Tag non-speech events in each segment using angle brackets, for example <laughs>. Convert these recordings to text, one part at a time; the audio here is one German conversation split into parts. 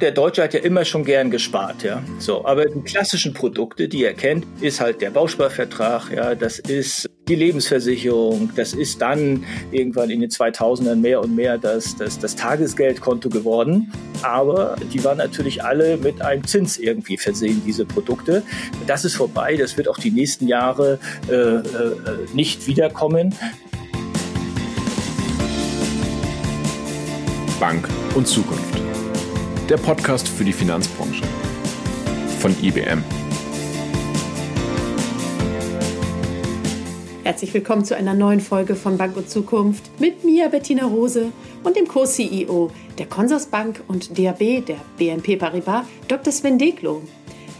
Der Deutsche hat ja immer schon gern gespart, ja. So, aber die klassischen Produkte, die er kennt, ist halt der Bausparvertrag, ja, das ist die Lebensversicherung, das ist dann irgendwann in den 2000ern mehr und mehr das, das, das Tagesgeldkonto geworden. Aber die waren natürlich alle mit einem Zins irgendwie versehen, diese Produkte. Das ist vorbei, das wird auch die nächsten Jahre äh, äh, nicht wiederkommen. Bank und Zukunft der Podcast für die Finanzbranche von IBM. Herzlich willkommen zu einer neuen Folge von Bank und Zukunft mit mir, Bettina Rose, und dem Co-CEO der Consorsbank und DAB der BNP Paribas, Dr. Sven Deglo.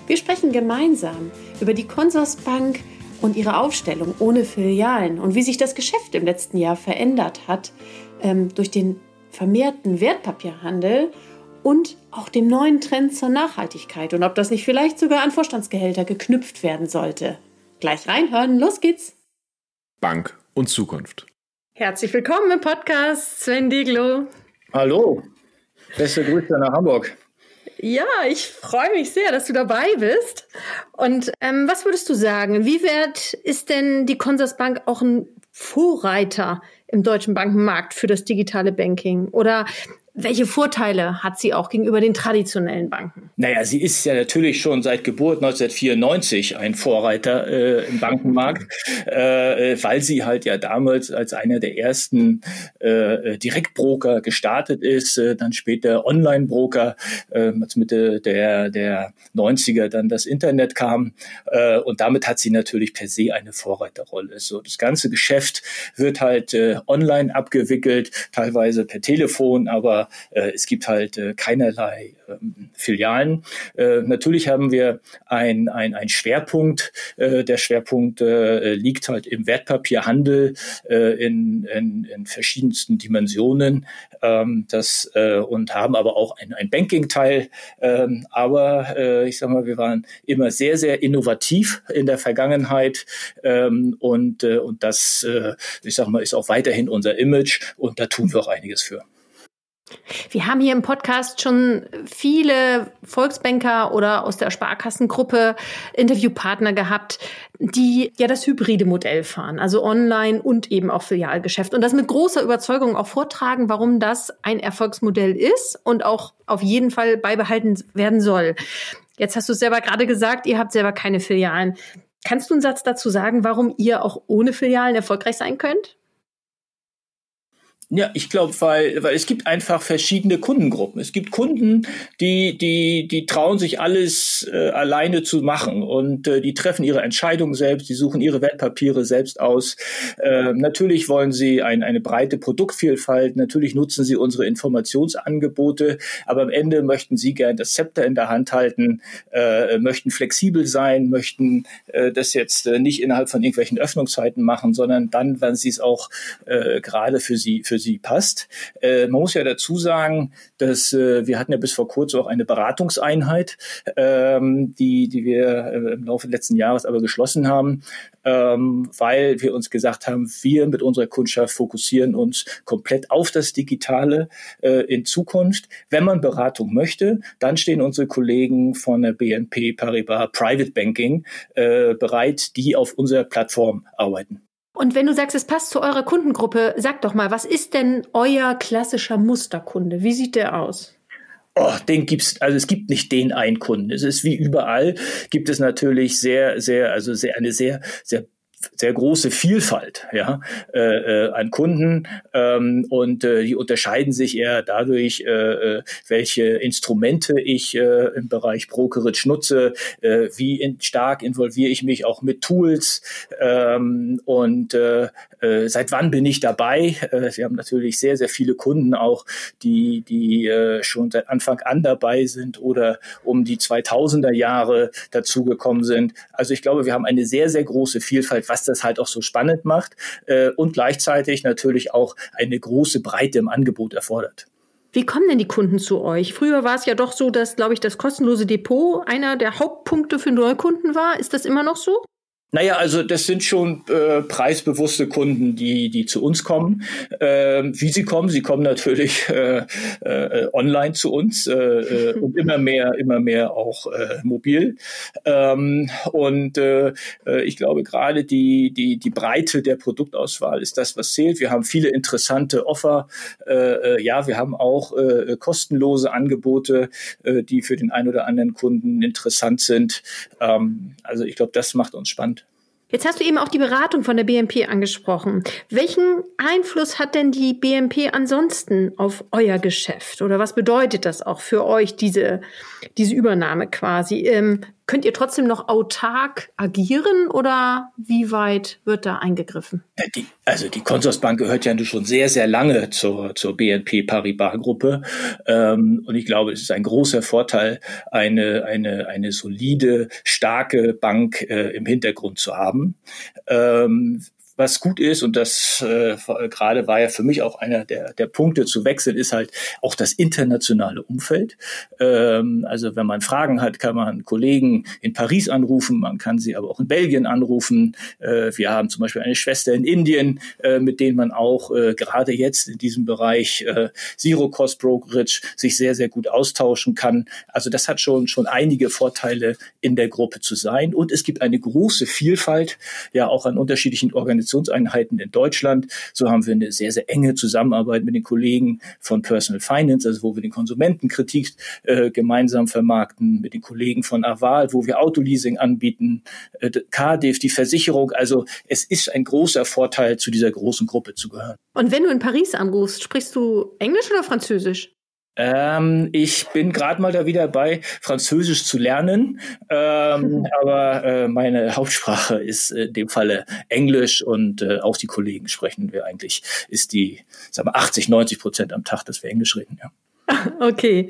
Wir sprechen gemeinsam über die Consorsbank und ihre Aufstellung ohne Filialen und wie sich das Geschäft im letzten Jahr verändert hat ähm, durch den vermehrten Wertpapierhandel und auch dem neuen Trend zur Nachhaltigkeit und ob das nicht vielleicht sogar an Vorstandsgehälter geknüpft werden sollte. Gleich reinhören, los geht's. Bank und Zukunft. Herzlich willkommen im Podcast, Sven Dieglo. Hallo, beste Grüße nach Hamburg. Ja, ich freue mich sehr, dass du dabei bist. Und ähm, was würdest du sagen? Wie wert ist denn die Consorsbank auch ein Vorreiter im deutschen Bankenmarkt für das digitale Banking? Oder welche Vorteile hat sie auch gegenüber den traditionellen Banken? Naja, sie ist ja natürlich schon seit Geburt 1994 ein Vorreiter äh, im Bankenmarkt, <laughs> äh, weil sie halt ja damals als einer der ersten äh, Direktbroker gestartet ist, äh, dann später Online-Broker, äh, als Mitte der, der 90er dann das Internet kam. Äh, und damit hat sie natürlich per se eine Vorreiterrolle. So, das ganze Geschäft wird halt online abgewickelt, teilweise per Telefon, aber äh, es gibt halt äh, keinerlei ähm, Filialen. Äh, natürlich haben wir ein, ein, ein Schwerpunkt. Äh, der Schwerpunkt äh, liegt halt im Wertpapierhandel äh, in, in, in verschiedensten Dimensionen. Ähm, das, äh, und haben aber auch ein, ein Banking-Teil. Ähm, aber äh, ich sag mal, wir waren immer sehr, sehr innovativ in der Vergangenheit. Ähm, und, äh, und das, äh, ich sag mal, ist auch weiterhin unser Image und da tun wir auch einiges für. Wir haben hier im Podcast schon viele Volksbanker oder aus der Sparkassengruppe Interviewpartner gehabt, die ja das hybride Modell fahren, also online und eben auch Filialgeschäft und das mit großer Überzeugung auch vortragen, warum das ein Erfolgsmodell ist und auch auf jeden Fall beibehalten werden soll. Jetzt hast du selber gerade gesagt, ihr habt selber keine Filialen. Kannst du einen Satz dazu sagen, warum ihr auch ohne Filialen erfolgreich sein könnt? Ja, ich glaube, weil, weil es gibt einfach verschiedene Kundengruppen. Es gibt Kunden, die, die, die trauen sich alles äh, alleine zu machen und äh, die treffen ihre Entscheidungen selbst, die suchen ihre Wertpapiere selbst aus. Äh, natürlich wollen sie ein, eine breite Produktvielfalt, natürlich nutzen sie unsere Informationsangebote, aber am Ende möchten sie gern das Zepter in der Hand halten, äh, möchten flexibel sein, möchten äh, das jetzt äh, nicht innerhalb von irgendwelchen Öffnungszeiten machen, sondern dann, wenn sie es auch äh, gerade für sie, für sie passt. Äh, man muss ja dazu sagen, dass äh, wir hatten ja bis vor kurzem auch eine Beratungseinheit, ähm, die, die wir äh, im Laufe letzten Jahres aber geschlossen haben, ähm, weil wir uns gesagt haben, wir mit unserer Kundschaft fokussieren uns komplett auf das Digitale äh, in Zukunft. Wenn man Beratung möchte, dann stehen unsere Kollegen von der BNP Paribas Private Banking äh, bereit, die auf unserer Plattform arbeiten. Und wenn du sagst, es passt zu eurer Kundengruppe, sag doch mal, was ist denn euer klassischer Musterkunde? Wie sieht der aus? Oh, den gibt's, also es gibt nicht den einen Kunden. Es ist wie überall, gibt es natürlich sehr, sehr, also sehr, eine sehr, sehr sehr große Vielfalt ja, äh, äh, an Kunden ähm, und äh, die unterscheiden sich eher dadurch, äh, äh, welche Instrumente ich äh, im Bereich Brokerage nutze, äh, wie in, stark involviere ich mich auch mit Tools ähm, und äh, äh, seit wann bin ich dabei. Äh, wir haben natürlich sehr, sehr viele Kunden auch, die, die äh, schon seit Anfang an dabei sind oder um die 2000er Jahre dazugekommen sind. Also ich glaube, wir haben eine sehr, sehr große Vielfalt was das halt auch so spannend macht äh, und gleichzeitig natürlich auch eine große Breite im Angebot erfordert. Wie kommen denn die Kunden zu euch? Früher war es ja doch so, dass, glaube ich, das kostenlose Depot einer der Hauptpunkte für Neukunden war. Ist das immer noch so? Naja, also das sind schon äh, preisbewusste Kunden, die, die zu uns kommen. Ähm, wie sie kommen, sie kommen natürlich äh, äh, online zu uns äh, äh, und immer mehr, immer mehr auch äh, mobil. Ähm, und äh, äh ich glaube gerade die, die, die Breite der Produktauswahl ist das, was zählt. Wir haben viele interessante Offer. Äh, äh, ja, wir haben auch äh, kostenlose Angebote, äh, die für den einen oder anderen Kunden interessant sind. Ähm, also ich glaube, das macht uns spannend. Jetzt hast du eben auch die Beratung von der BNP angesprochen. Welchen Einfluss hat denn die BNP ansonsten auf euer Geschäft? Oder was bedeutet das auch für euch, diese, diese Übernahme quasi? Ähm, Könnt ihr trotzdem noch autark agieren oder wie weit wird da eingegriffen? Die, also die Consorsbank gehört ja schon sehr, sehr lange zur, zur BNP Paribas-Gruppe. Ähm, und ich glaube, es ist ein großer Vorteil, eine, eine, eine solide, starke Bank äh, im Hintergrund zu haben. Ähm, was gut ist, und das äh, gerade war ja für mich auch einer der, der Punkte zu wechseln, ist halt auch das internationale Umfeld. Ähm, also wenn man Fragen hat, kann man Kollegen in Paris anrufen, man kann sie aber auch in Belgien anrufen. Äh, wir haben zum Beispiel eine Schwester in Indien, äh, mit denen man auch äh, gerade jetzt in diesem Bereich äh, Zero-Cost Brokerage sich sehr, sehr gut austauschen kann. Also das hat schon, schon einige Vorteile in der Gruppe zu sein. Und es gibt eine große Vielfalt ja auch an unterschiedlichen Organisationen Organisationseinheiten in Deutschland. So haben wir eine sehr, sehr enge Zusammenarbeit mit den Kollegen von Personal Finance, also wo wir den Konsumentenkritik äh, gemeinsam vermarkten, mit den Kollegen von Aval, wo wir Autoleasing anbieten, äh, KDIF, die Versicherung. Also es ist ein großer Vorteil, zu dieser großen Gruppe zu gehören. Und wenn du in Paris anrufst, sprichst du Englisch oder Französisch? Ähm, ich bin gerade mal da wieder bei, Französisch zu lernen, ähm, <laughs> aber äh, meine Hauptsprache ist in dem Falle Englisch und äh, auch die Kollegen sprechen wir eigentlich, ist die, sagen wir, 80, 90 Prozent am Tag, dass wir Englisch reden, ja. <laughs> Okay.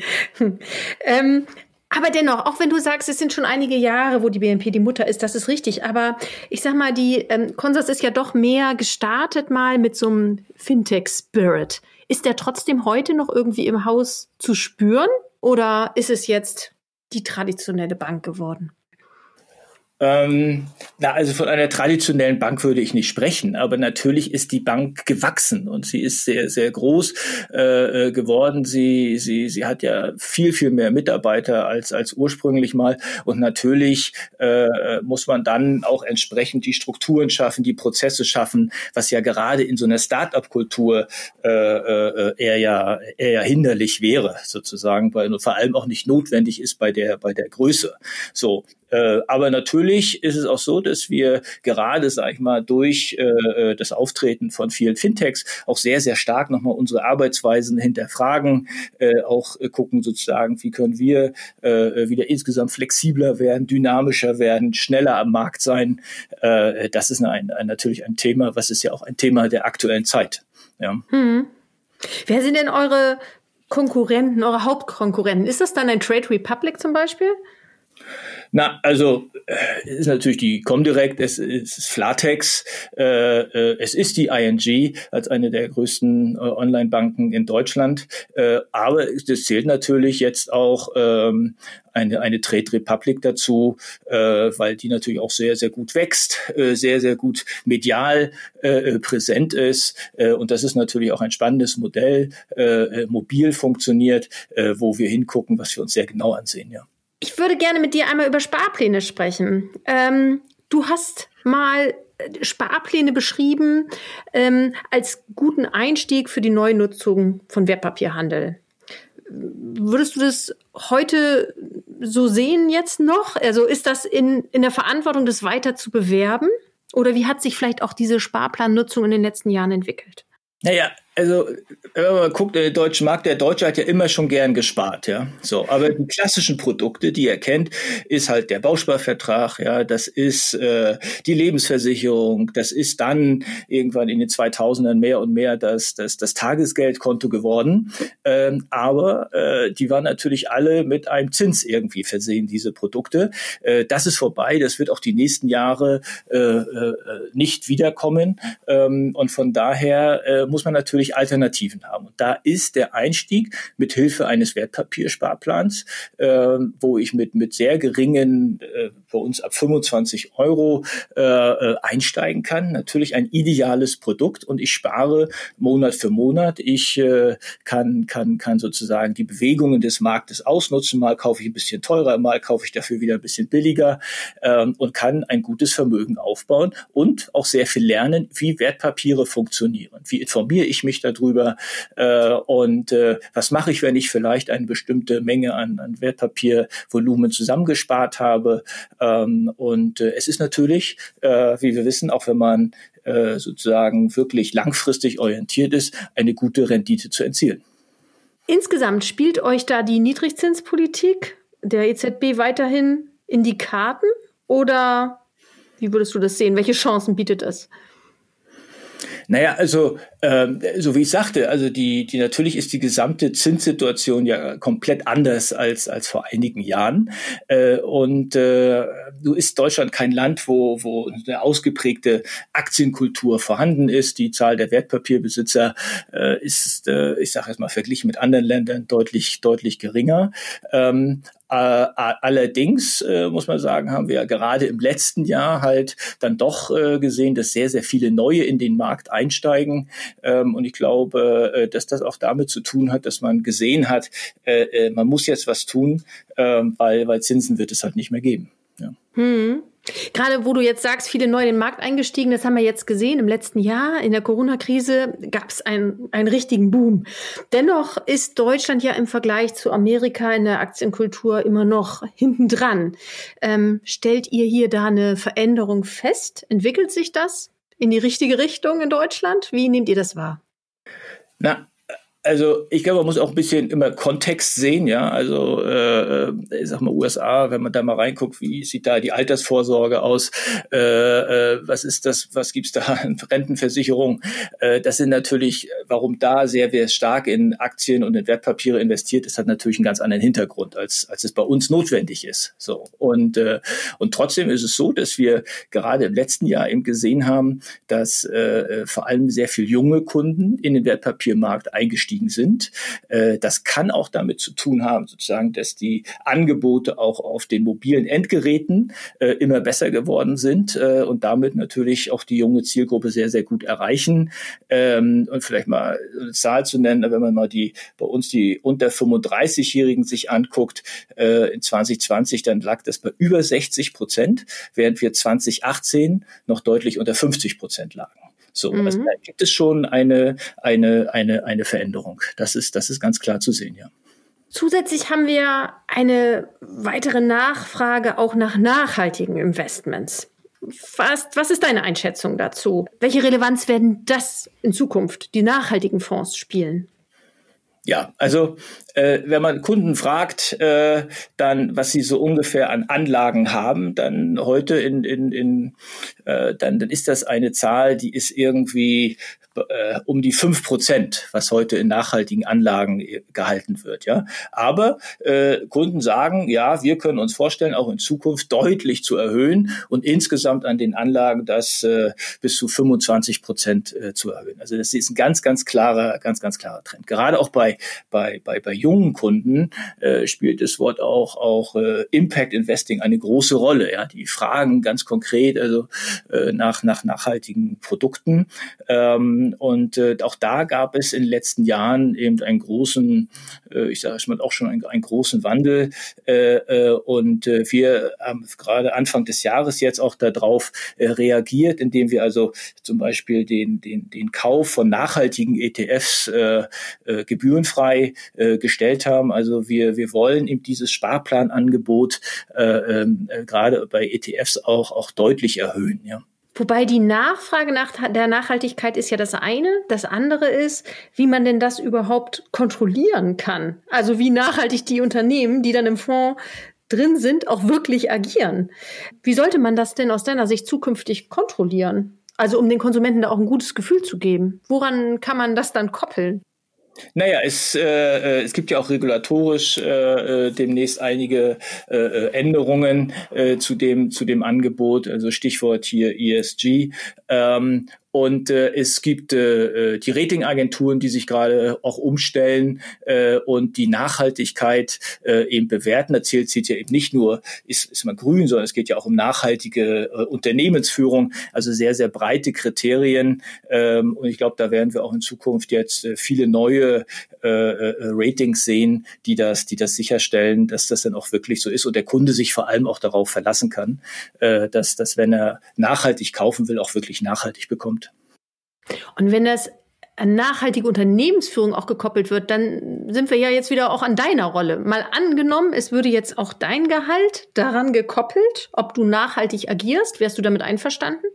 Ähm, aber dennoch, auch wenn du sagst, es sind schon einige Jahre, wo die BNP die Mutter ist, das ist richtig. Aber ich sag mal, die ähm, Consors ist ja doch mehr gestartet mal mit so einem Fintech-Spirit. Ist der trotzdem heute noch irgendwie im Haus zu spüren oder ist es jetzt die traditionelle Bank geworden? Ähm, na, also von einer traditionellen Bank würde ich nicht sprechen, aber natürlich ist die Bank gewachsen und sie ist sehr, sehr groß äh, äh, geworden. Sie, sie, sie hat ja viel, viel mehr Mitarbeiter als, als ursprünglich mal. Und natürlich äh, muss man dann auch entsprechend die Strukturen schaffen, die Prozesse schaffen, was ja gerade in so einer Start-up-Kultur äh, äh, eher, ja, eher hinderlich wäre, sozusagen, weil vor allem auch nicht notwendig ist bei der, bei der Größe. So, äh, aber natürlich ist es auch so, dass wir gerade, sag ich mal, durch äh, äh, das Auftreten von vielen Fintechs auch sehr, sehr stark nochmal unsere Arbeitsweisen hinterfragen, äh, auch äh, gucken sozusagen, wie können wir wieder insgesamt flexibler werden, dynamischer werden, schneller am Markt sein. Das ist ein, ein, natürlich ein Thema, was ist ja auch ein Thema der aktuellen Zeit. Ja. Hm. Wer sind denn eure Konkurrenten, eure Hauptkonkurrenten? Ist das dann ein Trade Republic zum Beispiel? Na, also äh, ist natürlich die Comdirect, es ist Flatex, äh, äh, es ist die ING als eine der größten äh, Online-Banken in Deutschland, äh, aber das zählt natürlich jetzt auch ähm, eine, eine Trade Republic dazu, äh, weil die natürlich auch sehr, sehr gut wächst, äh, sehr, sehr gut medial äh, präsent ist. Äh, und das ist natürlich auch ein spannendes Modell, äh, mobil funktioniert, äh, wo wir hingucken, was wir uns sehr genau ansehen, ja. Ich würde gerne mit dir einmal über Sparpläne sprechen. Ähm, du hast mal äh, Sparpläne beschrieben ähm, als guten Einstieg für die Neunutzung von Wertpapierhandel. Würdest du das heute so sehen jetzt noch? Also ist das in, in der Verantwortung, das weiter zu bewerben? Oder wie hat sich vielleicht auch diese Sparplannutzung in den letzten Jahren entwickelt? Naja, also wenn man mal guckt, der deutsche Markt, der Deutsche hat ja immer schon gern gespart, ja. So, aber die klassischen Produkte, die er kennt, ist halt der Bausparvertrag, ja, das ist äh, die Lebensversicherung, das ist dann irgendwann in den 2000ern mehr und mehr das, das, das Tagesgeldkonto geworden. Ähm, aber äh, die waren natürlich alle mit einem Zins irgendwie versehen, diese Produkte. Äh, das ist vorbei, das wird auch die nächsten Jahre äh, äh, nicht wiederkommen. Ähm, und von daher äh, muss man natürlich natürlich Alternativen haben. Und da ist der Einstieg mit Hilfe eines Wertpapiersparplans, äh, wo ich mit, mit sehr geringen, äh, bei uns ab 25 Euro äh, äh, einsteigen kann, natürlich ein ideales Produkt und ich spare Monat für Monat. Ich äh, kann, kann, kann sozusagen die Bewegungen des Marktes ausnutzen. Mal kaufe ich ein bisschen teurer, mal kaufe ich dafür wieder ein bisschen billiger ähm, und kann ein gutes Vermögen aufbauen und auch sehr viel lernen, wie Wertpapiere funktionieren. Wie informiere ich mich darüber äh, und äh, was mache ich, wenn ich vielleicht eine bestimmte Menge an, an Wertpapiervolumen zusammengespart habe. Ähm, und äh, es ist natürlich, äh, wie wir wissen, auch wenn man äh, sozusagen wirklich langfristig orientiert ist, eine gute Rendite zu erzielen. Insgesamt spielt euch da die Niedrigzinspolitik der EZB weiterhin in die Karten oder wie würdest du das sehen? Welche Chancen bietet es? Naja, also ähm, so wie ich sagte, also die, die natürlich ist die gesamte Zinssituation ja komplett anders als als vor einigen Jahren. Äh, und äh, du ist Deutschland kein Land, wo wo eine ausgeprägte Aktienkultur vorhanden ist. Die Zahl der Wertpapierbesitzer äh, ist, äh, ich sage jetzt mal verglichen mit anderen Ländern deutlich deutlich geringer. Ähm, äh, allerdings äh, muss man sagen, haben wir gerade im letzten Jahr halt dann doch äh, gesehen, dass sehr, sehr viele neue in den Markt einsteigen. Ähm, und ich glaube, äh, dass das auch damit zu tun hat, dass man gesehen hat, äh, äh, man muss jetzt was tun, äh, weil, weil Zinsen wird es halt nicht mehr geben. Ja. Hm. Gerade wo du jetzt sagst, viele neu in den Markt eingestiegen, das haben wir jetzt gesehen. Im letzten Jahr, in der Corona-Krise, gab es einen, einen richtigen Boom. Dennoch ist Deutschland ja im Vergleich zu Amerika in der Aktienkultur immer noch hinten dran. Ähm, stellt ihr hier da eine Veränderung fest? Entwickelt sich das in die richtige Richtung in Deutschland? Wie nehmt ihr das wahr? Na, also ich glaube, man muss auch ein bisschen immer Kontext sehen, ja. Also äh, äh, ich sag mal USA, wenn man da mal reinguckt, wie sieht da die Altersvorsorge aus? Äh, äh, was ist das? Was gibt's da an Rentenversicherung? Äh, das sind natürlich, warum da sehr, sehr stark in Aktien und in Wertpapiere investiert ist, hat natürlich einen ganz anderen Hintergrund, als als es bei uns notwendig ist. So und äh, und trotzdem ist es so, dass wir gerade im letzten Jahr eben gesehen haben, dass äh, vor allem sehr viel junge Kunden in den Wertpapiermarkt eingestiegen eingestiegen sind. Äh, das kann auch damit zu tun haben, sozusagen, dass die Angebote auch auf den mobilen Endgeräten äh, immer besser geworden sind äh, und damit natürlich auch die junge Zielgruppe sehr, sehr gut erreichen. Ähm, und vielleicht mal eine Zahl zu nennen, wenn man mal die bei uns die unter 35-Jährigen sich anguckt, in 2020, dann lag das bei über 60 Prozent, während wir 2018 noch deutlich unter 50 Prozent lagen. So, also mhm. also da gibt es schon eine, eine, eine, eine Veränderung. Das ist, das ist ganz klar zu sehen, ja. Zusätzlich haben wir eine weitere Nachfrage auch nach nachhaltigen Investments. Was, was ist deine Einschätzung dazu? Welche Relevanz werden das in Zukunft, die nachhaltigen Fonds spielen? Ja, also äh, wenn man Kunden fragt, äh, dann was sie so ungefähr an Anlagen haben, dann heute in, in, in äh, dann, dann ist das eine Zahl, die ist irgendwie äh, um die fünf Prozent, was heute in nachhaltigen Anlagen äh, gehalten wird. Ja, aber äh, Kunden sagen, ja, wir können uns vorstellen, auch in Zukunft deutlich zu erhöhen und insgesamt an den Anlagen das äh, bis zu 25 Prozent äh, zu erhöhen. Also das ist ein ganz, ganz klarer, ganz, ganz klarer Trend. Gerade auch bei bei bei, bei jungen Kunden äh, spielt das Wort auch auch äh, Impact Investing eine große Rolle. Ja, die fragen ganz konkret also äh, nach nach nachhaltigen Produkten. Ähm, und äh, auch da gab es in den letzten Jahren eben einen großen, äh, ich sage mal auch schon einen, einen großen Wandel. Äh, äh, und äh, wir haben gerade Anfang des Jahres jetzt auch darauf äh, reagiert, indem wir also zum Beispiel den, den, den Kauf von nachhaltigen ETFs äh, äh, gebührenfrei äh, gestellt haben. Also wir, wir wollen eben dieses Sparplanangebot äh, äh, gerade bei ETFs auch, auch deutlich erhöhen. Ja. Wobei die Nachfrage nach der Nachhaltigkeit ist ja das eine. Das andere ist, wie man denn das überhaupt kontrollieren kann. Also wie nachhaltig die Unternehmen, die dann im Fonds drin sind, auch wirklich agieren. Wie sollte man das denn aus deiner Sicht zukünftig kontrollieren? Also um den Konsumenten da auch ein gutes Gefühl zu geben. Woran kann man das dann koppeln? Naja, es, äh, äh, es gibt ja auch regulatorisch äh, äh demnächst einige äh, äh, Änderungen äh, zu, dem, zu dem Angebot, also Stichwort hier ESG. Ähm, Und äh, es gibt äh, die Ratingagenturen, die sich gerade auch umstellen äh, und die Nachhaltigkeit äh, eben bewerten. Da zählt, zählt ja eben nicht nur, ist, ist man grün, sondern es geht ja auch um nachhaltige äh, Unternehmensführung, also sehr, sehr breite Kriterien. Ähm, und ich glaube, da werden wir auch in Zukunft jetzt äh, viele neue äh, äh, Ratings sehen, die das, die das sicherstellen, dass das dann auch wirklich so ist und der Kunde sich vor allem auch darauf verlassen kann, äh, dass, dass wenn er nachhaltig kaufen will, auch wirklich nachhaltig bekommt. Und wenn das an nachhaltige Unternehmensführung auch gekoppelt wird, dann sind wir ja jetzt wieder auch an deiner Rolle. Mal angenommen, es würde jetzt auch dein Gehalt daran gekoppelt, ob du nachhaltig agierst, wärst du damit einverstanden?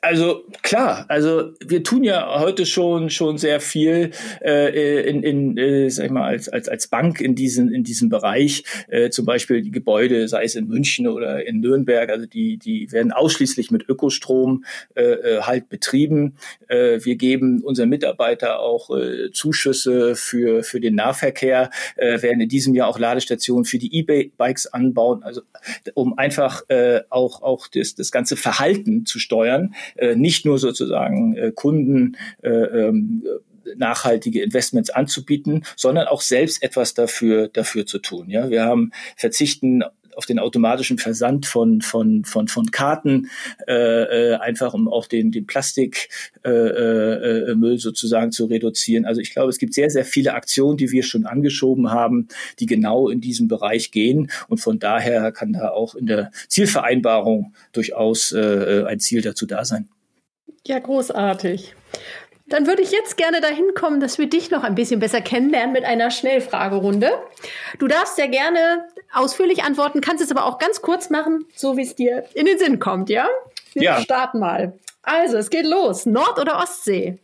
Also klar, also wir tun ja heute schon schon sehr viel äh, in, in äh, sag ich mal als als als Bank in diesen in diesem Bereich, äh, zum Beispiel die Gebäude, sei es in München oder in Nürnberg, also die die werden ausschließlich mit Ökostrom äh, äh halt betrieben. Äh, wir geben unseren Mitarbeiter auch äh, Zuschüsse für für den Nahverkehr, äh, werden in diesem Jahr auch Ladestationen für die E-Bikes anbauen, also um einfach äh, auch auch das das ganze Verhalten zu steuern nicht nur sozusagen äh, Kunden äh, ähm, nachhaltige Investments anzubieten, sondern auch selbst etwas dafür dafür zu tun. Ja, wir haben verzichten auf den automatischen Versand von von von von Karten äh, äh, einfach um auch den den Plastikmüll äh, äh, sozusagen zu reduzieren. Also ich glaube, es gibt sehr sehr viele Aktionen, die wir schon angeschoben haben, die genau in diesem Bereich gehen und von daher kann da auch in der Zielvereinbarung durchaus äh, ein Ziel dazu da sein. Ja, großartig. Dann würde ich jetzt gerne dahin kommen, dass wir dich noch ein bisschen besser kennenlernen mit einer Schnellfragerunde. Du darfst ja gerne ausführlich antworten, kannst es aber auch ganz kurz machen, so wie es dir in den Sinn kommt, ja? Wir ja. starten mal. Also, es geht los. Nord- oder Ostsee?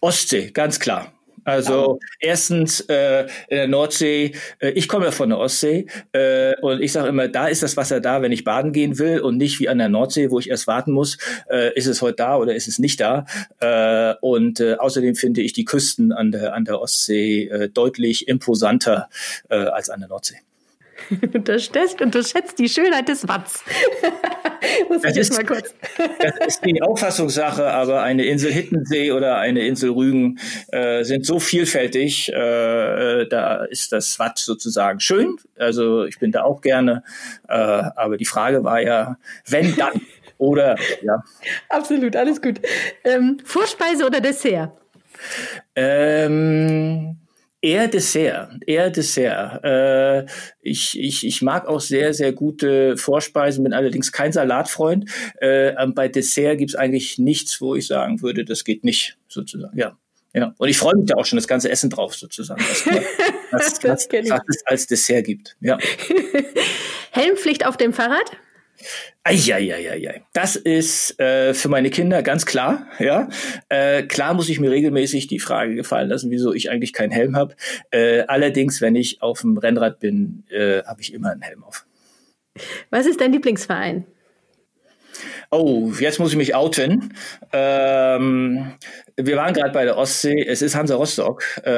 Ostsee, ganz klar. Also erstens äh, in der Nordsee, äh, ich komme ja von der Ostsee äh, und ich sage immer, da ist das Wasser da, wenn ich baden gehen will und nicht wie an der Nordsee, wo ich erst warten muss, äh, ist es heute da oder ist es nicht da. Äh, und äh, außerdem finde ich die Küsten an der, an der Ostsee äh, deutlich imposanter äh, als an der Nordsee. Unterschätzt, unterschätzt die Schönheit des Watts. <laughs> Muss das, ist, mal kurz. das ist die Auffassungssache, aber eine Insel Hittensee oder eine Insel Rügen äh, sind so vielfältig, äh, da ist das Watt sozusagen schön. Also ich bin da auch gerne. Äh, aber die Frage war ja, wenn dann. <laughs> Oder ja. Absolut, alles gut. Ähm, Vorspeise oder Dessert? Ähm, Eher Dessert, eher Dessert. Äh, ich, ich, ich mag auch sehr, sehr gute Vorspeisen, bin allerdings kein Salatfreund. Äh, bei Dessert gibt's eigentlich nichts, wo ich sagen würde, das geht nicht, sozusagen. Ja. Ja, und ich freue mich da auch schon das ganze Essen drauf, sozusagen, <laughs> was, was, was, was es als Dessert gibt. Ja. <laughs> Helmpflicht auf dem Fahrrad? Eieieiei. Das ist äh, für meine Kinder ganz klar. Ja, äh, klar muss ich mir regelmäßig die Frage gefallen lassen, wieso ich eigentlich keinen Helm habe. Äh, allerdings, wenn ich auf dem Rennrad bin, äh, habe ich immer einen Helm auf. Was ist dein Lieblingsverein? Oh, jetzt muss ich mich outen. Ähm, wir waren gerade bei der Ostsee. Es ist Hansa Rostock, äh,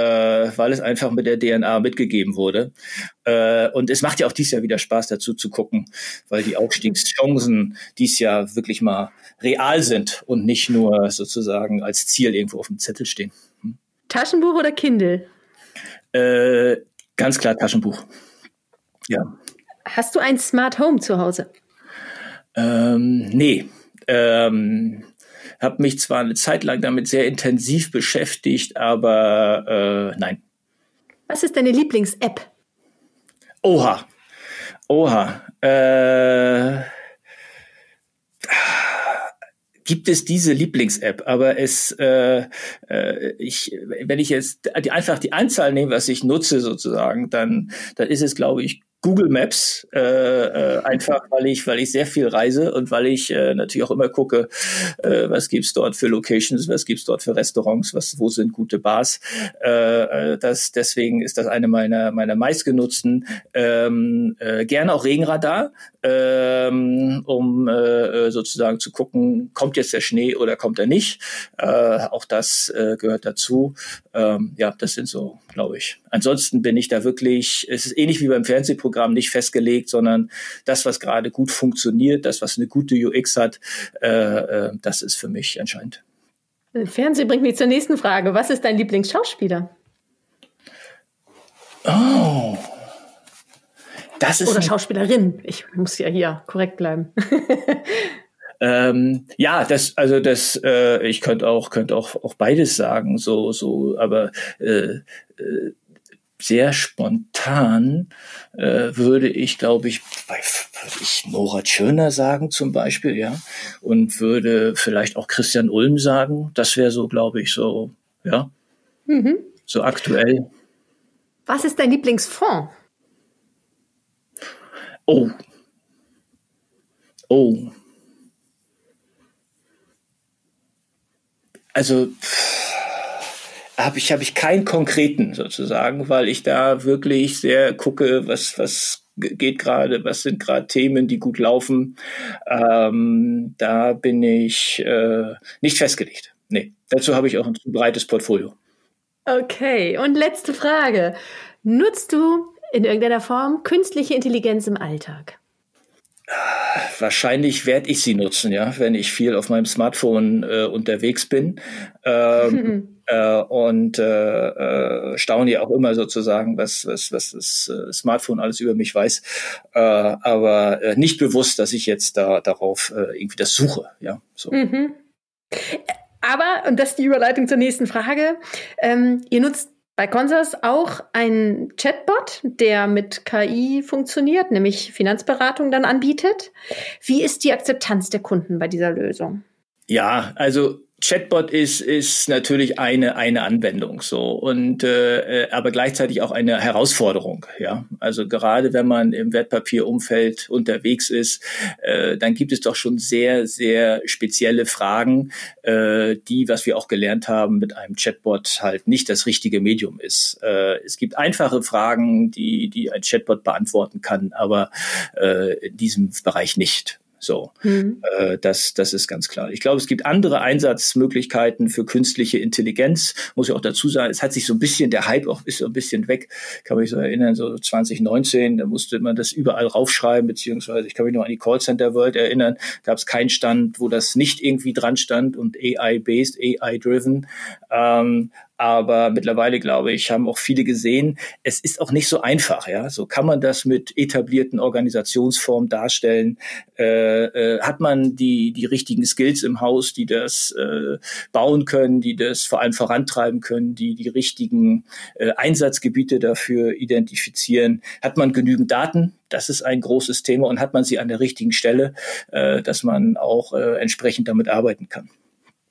weil es einfach mit der DNA mitgegeben wurde. Äh, und es macht ja auch dieses Jahr wieder Spaß, dazu zu gucken, weil die Aufstiegschancen dieses Jahr wirklich mal real sind und nicht nur sozusagen als Ziel irgendwo auf dem Zettel stehen. Hm. Taschenbuch oder Kindle? Äh, ganz klar Taschenbuch. Ja. Hast du ein Smart Home zu Hause? Ähm, nee. Ähm, habe mich zwar eine Zeit lang damit sehr intensiv beschäftigt, aber äh, nein. Was ist deine Lieblings-App? Oha. Oha. Äh, gibt es diese Lieblings-App, aber es, äh, äh, ich, wenn ich jetzt die, einfach die Anzahl nehme, was ich nutze sozusagen, dann, dann ist es, glaube ich, Google Maps, äh, äh, einfach weil ich, weil ich sehr viel reise und weil ich äh, natürlich auch immer gucke, äh, was gibt's dort für Locations, was gibt's dort für Restaurants, was, wo sind gute Bars. Äh, äh, das, deswegen ist das eine meiner, meiner meistgenutzten. Ähm, äh, gerne auch Regenradar, ähm, um äh, sozusagen zu gucken, kommt jetzt der Schnee oder kommt er nicht. Äh, auch das äh, gehört dazu. Ähm, ja, das sind so, glaube ich. Ansonsten bin ich da wirklich, es ist ähnlich wie beim Fernsehprogramm, Programm nicht festgelegt, sondern das, was gerade gut funktioniert, das, was eine gute UX hat, äh, äh, das ist für mich entscheidend. Fernsehen bringt mich zur nächsten Frage. Was ist dein Lieblingsschauspieler? Oh. Das ist Oder Schauspielerin. Ich muss ja hier korrekt bleiben. <laughs> Ähm, ja, das, also das, äh, ich könnte auch, könnte auch, auch beides sagen, so, so, aber äh, äh, sehr spontan äh, würde ich, glaube ich, bei würde ich Nora Tschirner sagen zum Beispiel, ja, und würde vielleicht auch Christian Ulm sagen. Das wäre so, glaube ich, so, ja, mhm. so aktuell. Was ist dein Lieblingsfonds? Oh. Oh. Also habe ich habe ich keinen konkreten sozusagen, weil ich da wirklich sehr gucke, was was geht gerade, was sind gerade Themen, die gut laufen. Ähm, da bin ich äh, nicht festgelegt. Nee, dazu habe ich auch ein breites Portfolio. Okay, und letzte Frage. Nutzt du in irgendeiner Form künstliche Intelligenz im Alltag? Wahrscheinlich werde ich sie nutzen, ja, wenn ich viel auf meinem Smartphone äh, unterwegs bin. Ähm, <laughs> äh, und äh, äh, staune ja auch immer sozusagen, was, was, was das äh, Smartphone alles über mich weiß. Äh, aber nicht bewusst, dass ich jetzt da darauf irgendwie das suche, ja. So. Mhm. Aber, und das ist die Überleitung zur nächsten Frage, ähm, ihr nutzt bei Consors auch ein Chatbot, der mit KI funktioniert, nämlich Finanzberatung dann anbietet. Wie ist die Akzeptanz der Kunden bei dieser Lösung? Ja, also Chatbot ist, ist natürlich eine, eine Anwendung so und äh, äh, aber gleichzeitig auch eine Herausforderung. Ja, also gerade wenn man im Wertpapierumfeld unterwegs ist, äh, dann gibt es doch schon sehr, sehr spezielle Fragen, äh, die, was wir auch gelernt haben, mit einem Chatbot halt nicht das richtige Medium ist. Äh, es gibt einfache Fragen, die, die ein Chatbot beantworten kann, aber äh, in diesem Bereich nicht. So, mhm. äh, das, das ist ganz klar. Ich glaube, es gibt andere Einsatzmöglichkeiten für künstliche Intelligenz. Muss ich auch dazu sagen, es hat sich so ein bisschen, der Hype auch ist so ein bisschen weg. Kann mich so erinnern, so 2019, da musste man das überall raufschreiben, beziehungsweise ich kann mich noch an die Callcenter World erinnern, gab es keinen Stand, wo das nicht irgendwie dran stand und AI-based, AI-driven. Ähm, aber mittlerweile, glaube ich, haben auch viele gesehen, es ist auch nicht so einfach. Ja, so kann man das mit etablierten Organisationsformen darstellen. Äh, äh, hat man die die richtigen Skills im Haus, die das äh, bauen können, die das vor allem vorantreiben können, die die richtigen äh, Einsatzgebiete dafür identifizieren? Hat man genügend Daten? Das ist ein großes Thema und hat man sie an der richtigen Stelle, äh, dass man auch äh, entsprechend damit arbeiten kann.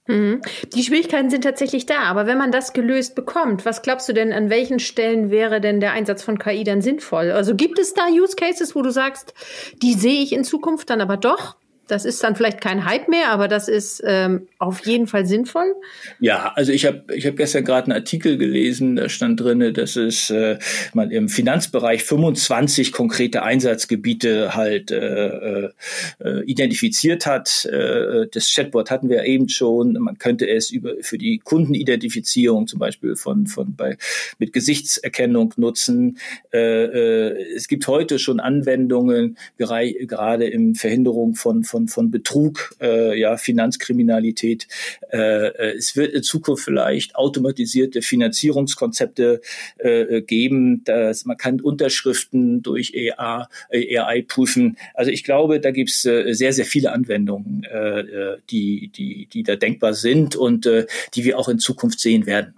Mhm. Die Schwierigkeiten sind tatsächlich da, aber wenn man das gelöst bekommt, was glaubst du denn, an welchen Stellen wäre denn der Einsatz von KI dann sinnvoll? Also gibt es da Use Cases, wo du sagst, die sehe ich in Zukunft dann aber doch? Das ist dann vielleicht kein Hype mehr, aber das ist ähm, auf jeden Fall sinnvoll. Ja, also ich habe ich hab gestern gerade einen Artikel gelesen, da stand drin, dass es äh, man im Finanzbereich 25 konkrete Einsatzgebiete halt äh, äh, identifiziert hat. Äh, das Chatbot hatten wir eben schon. Man könnte es über für die Kundenidentifizierung zum Beispiel von von bei mit Gesichtserkennung nutzen. Äh, äh, es gibt heute schon Anwendungen gerade im Verhinderung von von, von Betrug, äh, ja, Finanzkriminalität. Äh, äh, es wird in Zukunft vielleicht automatisierte Finanzierungskonzepte äh, geben. Dass man kann Unterschriften durch EA, äh, AI prüfen. Also ich glaube, da gibt es äh, sehr, sehr viele Anwendungen, äh, äh, die, die, die da denkbar sind und äh, die wir auch in Zukunft sehen werden.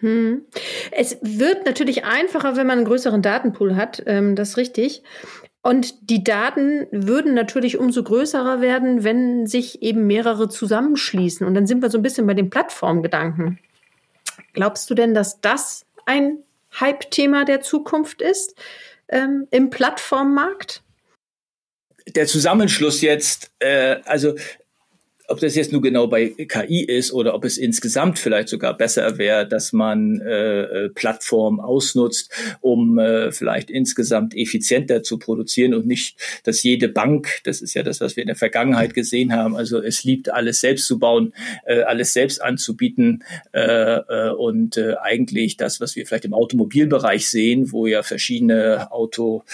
Hm. Es wird natürlich einfacher, wenn man einen größeren Datenpool hat, ähm, das ist richtig. Und die Daten würden natürlich umso größerer werden, wenn sich eben mehrere zusammenschließen. Und dann sind wir so ein bisschen bei dem Plattformgedanken. Glaubst du denn, dass das ein Hype-Thema der Zukunft ist ähm, im Plattformmarkt? Der Zusammenschluss jetzt, äh, also ob das jetzt nur genau bei KI ist oder ob es insgesamt vielleicht sogar besser wäre, dass man äh, äh, Plattformen ausnutzt, um äh, vielleicht insgesamt effizienter zu produzieren und nicht, dass jede Bank, das ist ja das, was wir in der Vergangenheit gesehen haben, also es liebt alles selbst zu bauen, äh, alles selbst anzubieten äh, äh, und äh, eigentlich das, was wir vielleicht im Automobilbereich sehen, wo ja verschiedene Automotive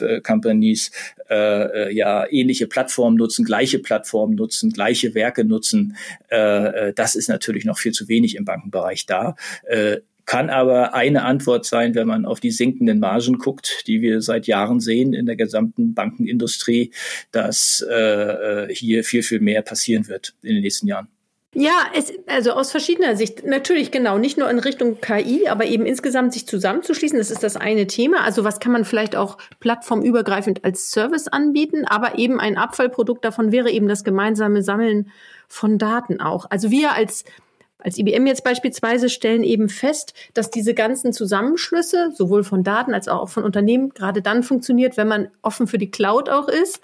äh, äh, Companies äh, ja ähnliche Plattformen nutzen, gleiche Plattformen nutzen, gleiche Werke nutzen. Äh, das ist natürlich noch viel zu wenig im Bankenbereich da. Äh, kann aber eine Antwort sein, wenn man auf die sinkenden Margen guckt, die wir seit Jahren sehen in der gesamten Bankenindustrie, dass äh, hier viel, viel mehr passieren wird in den nächsten Jahren. Ja, es, also aus verschiedener Sicht. Natürlich, genau. Nicht nur in Richtung KI, aber eben insgesamt sich zusammenzuschließen. Das ist das eine Thema. Also was kann man vielleicht auch plattformübergreifend als Service anbieten? Aber eben ein Abfallprodukt davon wäre eben das gemeinsame Sammeln von Daten auch. Also wir als als IBM jetzt beispielsweise stellen eben fest, dass diese ganzen Zusammenschlüsse sowohl von Daten als auch von Unternehmen gerade dann funktioniert, wenn man offen für die Cloud auch ist,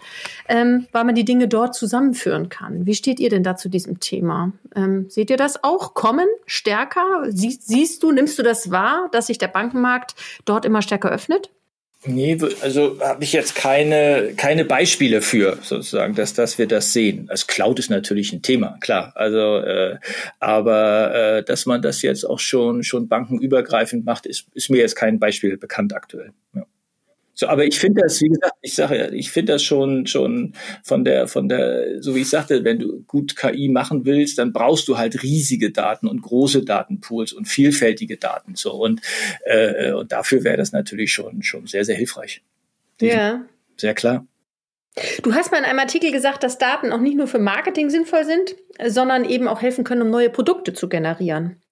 ähm, weil man die Dinge dort zusammenführen kann. Wie steht ihr denn da zu diesem Thema? Ähm, seht ihr das auch kommen stärker? Sie, siehst du, nimmst du das wahr, dass sich der Bankenmarkt dort immer stärker öffnet? Nee, also habe ich jetzt keine, keine Beispiele für, sozusagen, dass, dass wir das sehen. Also Cloud ist natürlich ein Thema, klar. Also, äh, aber äh, dass man das jetzt auch schon, schon bankenübergreifend macht, ist, ist mir jetzt kein Beispiel bekannt aktuell. Ja. So, aber ich finde das, wie gesagt, ich sage ja, ich finde das schon, schon von der, von der, so wie ich sagte, wenn du gut KI machen willst, dann brauchst du halt riesige Daten und große Datenpools und vielfältige Daten. So und, äh, und dafür wäre das natürlich schon, schon sehr, sehr hilfreich. Ja. Sehr klar. Du hast mal in einem Artikel gesagt, dass Daten auch nicht nur für Marketing sinnvoll sind, sondern eben auch helfen können, um neue Produkte zu generieren.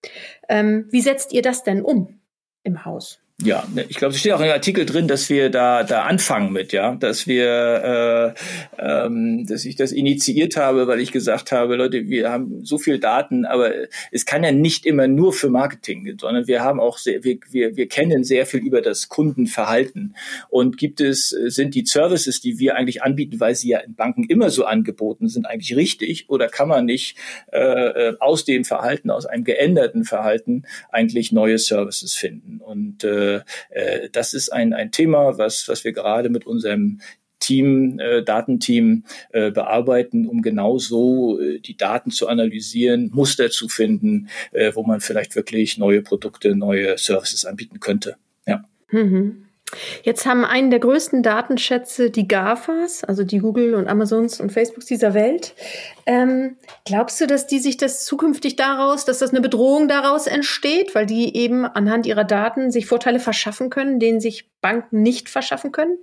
Ähm, wie setzt ihr das denn um im Haus? Ja, ne, ich glaube, es steht auch im Artikel drin, dass wir da da anfangen mit, ja, dass wir, äh, ähm, dass ich das initiiert habe, weil ich gesagt habe, Leute, wir haben so viel Daten, aber es kann ja nicht immer nur für Marketing, sondern wir haben auch sehr, wir, wir, wir kennen sehr viel über das Kundenverhalten. Und gibt es sind die Services, die wir eigentlich anbieten, weil sie ja in Banken immer so angeboten sind, eigentlich richtig? Oder kann man nicht äh, aus dem Verhalten, aus einem geänderten Verhalten eigentlich neue Services finden? Und äh, äh, das ist ein, ein Thema, was, was wir gerade mit unserem Team, äh, Datenteam äh, bearbeiten, um genau so äh, die Daten zu analysieren, Muster zu finden, äh, wo man vielleicht wirklich neue Produkte, neue Services anbieten könnte. Ja. Mhm. Jetzt haben einen der größten Datenschätze die GAFAs, also die Google und Amazons und Facebooks dieser Welt. Ähm, glaubst du, dass die sich das zukünftig daraus, dass das eine Bedrohung daraus entsteht, weil die eben anhand ihrer Daten sich Vorteile verschaffen können, denen sich Banken nicht verschaffen können?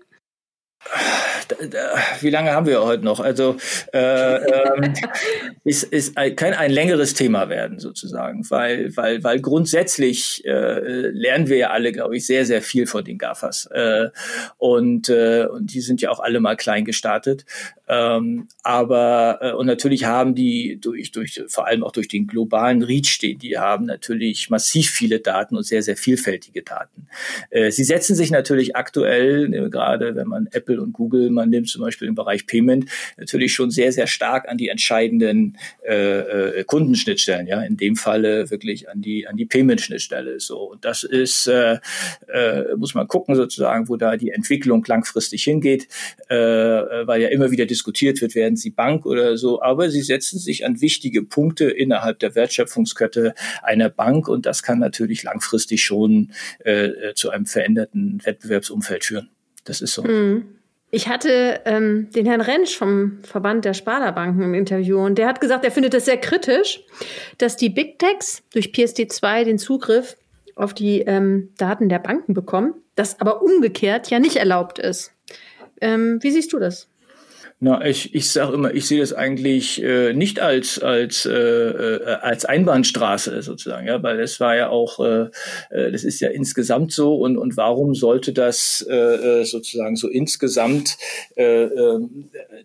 Wie lange haben wir heute noch? Also äh, ähm, <laughs> ist, ist ein, kann ein längeres Thema werden sozusagen, weil weil weil grundsätzlich äh, lernen wir ja alle, glaube ich, sehr sehr viel von den Gafas äh, und äh, und die sind ja auch alle mal klein gestartet, ähm, aber äh, und natürlich haben die durch durch vor allem auch durch den globalen Reach, den die haben, natürlich massiv viele Daten und sehr sehr vielfältige Daten. Äh, sie setzen sich natürlich aktuell äh, gerade, wenn man Apple und Google man nimmt zum Beispiel im Bereich Payment, natürlich schon sehr, sehr stark an die entscheidenden äh, äh, Kundenschnittstellen, ja, in dem Falle wirklich an die, an die Payment-Schnittstelle. So. Und das ist, äh, äh, muss man gucken sozusagen, wo da die Entwicklung langfristig hingeht, äh, weil ja immer wieder diskutiert wird, werden sie Bank oder so, aber sie setzen sich an wichtige Punkte innerhalb der Wertschöpfungskette einer Bank und das kann natürlich langfristig schon äh, zu einem veränderten Wettbewerbsumfeld führen. Das ist so. Mhm. Ich hatte ähm, den Herrn Rentsch vom Verband der Sparda-Banken im Interview und der hat gesagt, er findet es sehr kritisch, dass die Big Techs durch PSD2 den Zugriff auf die ähm, Daten der Banken bekommen, das aber umgekehrt ja nicht erlaubt ist. Ähm, wie siehst du das? Na, ich, ich sage immer, ich sehe das eigentlich äh, nicht als als äh, äh, als Einbahnstraße sozusagen, ja, weil es war ja auch, äh, äh, das ist ja insgesamt so und und warum sollte das äh, äh sozusagen so insgesamt äh, äh,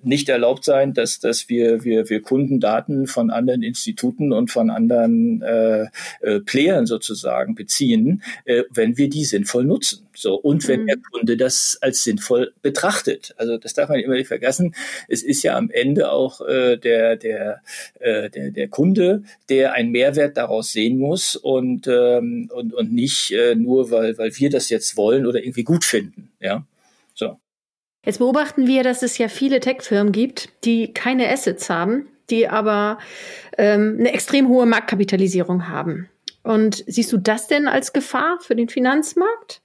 nicht erlaubt sein, dass dass wir wir wir Kundendaten von anderen Instituten und von anderen äh, äh, Playern sozusagen beziehen, äh, wenn wir die sinnvoll nutzen. So und wenn mhm. der Kunde das als sinnvoll betrachtet. Also das darf man immer nicht vergessen es ist ja am Ende auch äh, der, der, äh, der, der Kunde, der einen Mehrwert daraus sehen muss und, ähm, und, und nicht äh, nur, weil, weil wir das jetzt wollen oder irgendwie gut finden. Ja, so. Jetzt beobachten wir, dass es ja viele Tech-Firmen gibt, die keine Assets haben, die aber ähm, eine extrem hohe Marktkapitalisierung haben. Und siehst du das denn als Gefahr für den Finanzmarkt?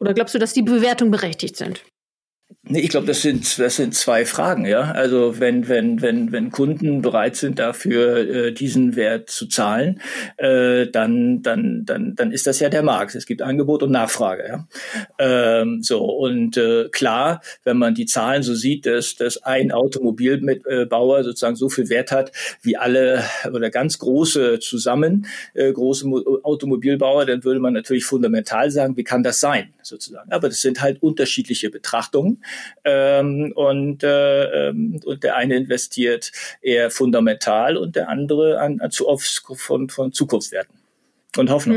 Oder glaubst du, dass die Bewertungen berechtigt sind? Nee, ich glaube, das sind, das sind zwei Fragen, ja. Also wenn, wenn, wenn, wenn Kunden bereit sind, dafür äh, diesen Wert zu zahlen, äh, dann, dann, dann, dann ist das ja der Markt. Es gibt Angebot und Nachfrage, ja. Ähm, so, und äh, klar, wenn man die Zahlen so sieht, dass, dass ein Automobilbauer sozusagen so viel Wert hat, wie alle oder ganz große zusammen, äh, große Automobilbauer, dann würde man natürlich fundamental sagen, wie kann das sein, sozusagen. Aber das sind halt unterschiedliche Betrachtungen. Ähm, und, äh, ähm, und der eine investiert eher fundamental und der andere an, an zu oft von, von Zukunftswerten und Hoffnung.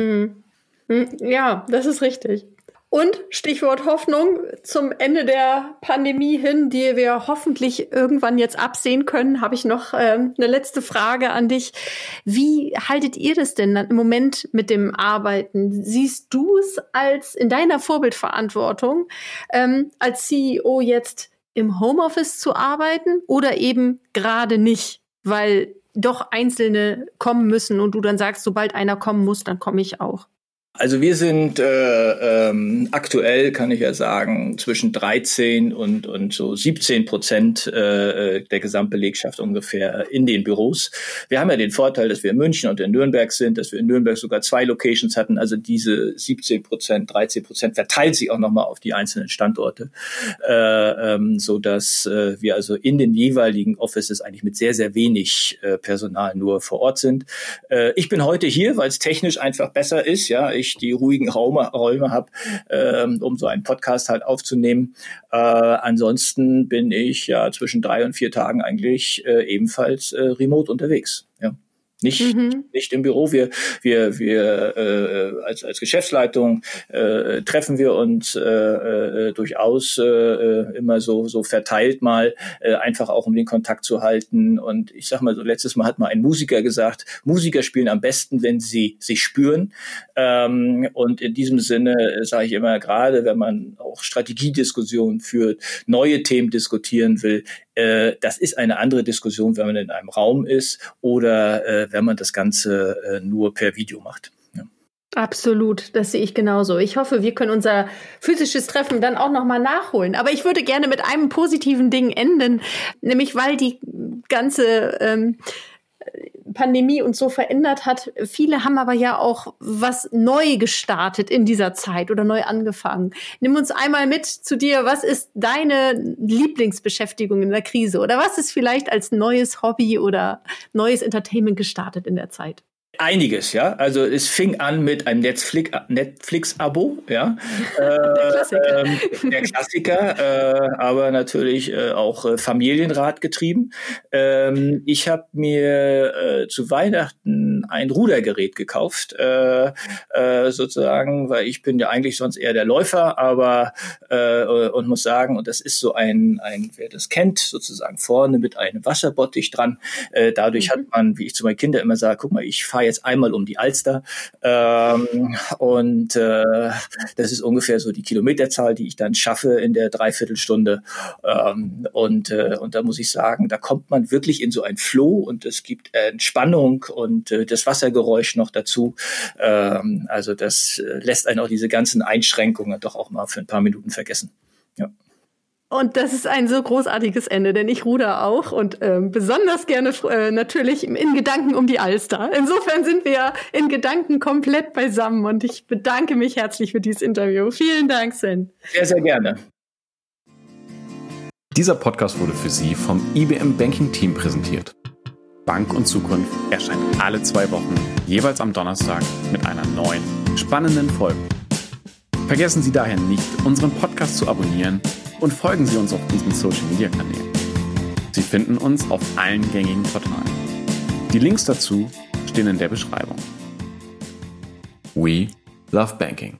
Mhm. Ja, das ist richtig. Und Stichwort Hoffnung zum Ende der Pandemie hin, die wir hoffentlich irgendwann jetzt absehen können, habe ich noch ähm, eine letzte Frage an dich. Wie haltet ihr das denn im Moment mit dem Arbeiten? Siehst du es als in deiner Vorbildverantwortung ähm, als CEO jetzt im Homeoffice zu arbeiten oder eben gerade nicht, weil doch Einzelne kommen müssen und du dann sagst, sobald einer kommen muss, dann komme ich auch? Also wir sind äh, ähm, aktuell, kann ich ja sagen, zwischen 13 und, und so 17 Prozent äh, der Gesamtbelegschaft ungefähr in den Büros. Wir haben ja den Vorteil, dass wir in München und in Nürnberg sind, dass wir in Nürnberg sogar zwei Locations hatten. Also diese 17 Prozent, 13 Prozent verteilt sich auch nochmal auf die einzelnen Standorte, äh, ähm, so dass äh, wir also in den jeweiligen Offices eigentlich mit sehr, sehr wenig äh, Personal nur vor Ort sind. Äh, ich bin heute hier, weil es technisch einfach besser ist. Ja, die ruhigen Räume, Räume habe, ähm, um so einen Podcast halt aufzunehmen. Äh, ansonsten bin ich ja zwischen drei und vier Tagen eigentlich äh, ebenfalls äh, remote unterwegs. Nicht, mhm. nicht im Büro. Wir, wir, wir äh, als, als Geschäftsleitung äh, treffen wir uns äh, äh, durchaus äh, immer so, so verteilt mal, äh, einfach auch um den Kontakt zu halten. Und ich sag mal so, letztes Mal hat mal ein Musiker gesagt, Musiker spielen am besten, wenn sie sich spüren. Ähm, und in diesem Sinne äh, sage ich immer, gerade wenn man auch Strategiediskussionen führt, neue Themen diskutieren will, äh, das ist eine andere Diskussion, wenn man in einem Raum ist oder äh, wenn man das Ganze äh, nur per Video macht. Absolut, das sehe ich genauso. Ich hoffe, wir können unser physisches Treffen dann auch noch mal nachholen. Aber ich würde gerne mit einem positiven Ding enden, nämlich weil die ganze ähm, Pandemie uns so verändert hat. Viele haben aber ja auch was neu gestartet in dieser Zeit oder neu angefangen. Nimm uns einmal mit zu dir. Was ist deine Lieblingsbeschäftigung in der Krise? Oder was ist vielleicht als neues Hobby oder neues Entertainment gestartet in der Zeit? Einiges, ja. Also es fing an mit einem Netflix, Netflix-Abo, ja. <laughs> der Klassiker. Äh, der Klassiker, äh, aber natürlich äh, auch äh, Familienrat getrieben. Ähm, ich habe mir äh, zu Weihnachten ein Rudergerät gekauft, äh, sozusagen, weil ich bin ja eigentlich sonst eher der Läufer, aber und muss sagen, und das ist so ein, ein, wer das kennt, sozusagen vorne mit einem Wasserbottich dran. Dadurch mhm. hat man, wie ich zu meinen Kindern immer sage, guck mal, ich fahre jetzt einmal um die Alster ähm, und äh, das ist ungefähr so die Kilometerzahl, die ich dann schaffe in der Dreiviertelstunde. Ähm, und, äh, und da muss ich sagen, da kommt man wirklich in so ein Flow und es gibt Entspannung und äh, das Wassergeräusch noch dazu. Ähm, also das äh, lässt einen auch diese ganzen Einschränkungen doch auch mal für ein paar Minuten vergessen. Ja. Und das ist ein so großartiges Ende, denn ich ruder auch und ähm, besonders gerne äh, natürlich in Gedanken um die Alster. Insofern sind wir in Gedanken komplett beisammen und ich bedanke mich herzlich für dieses Interview. Vielen Dank, Sven. Sehr, sehr gerne. Dieser Podcast wurde für Sie vom IBM Banking Team präsentiert. Bank und Zukunft erscheint alle zwei Wochen, jeweils am Donnerstag mit einer neuen, spannenden Folge. Vergessen Sie daher nicht, unseren Podcast zu abonnieren und folgen Sie uns auf unseren Social Media Kanälen. Sie finden uns auf allen gängigen Portalen. Die Links dazu stehen in der Beschreibung. We love banking.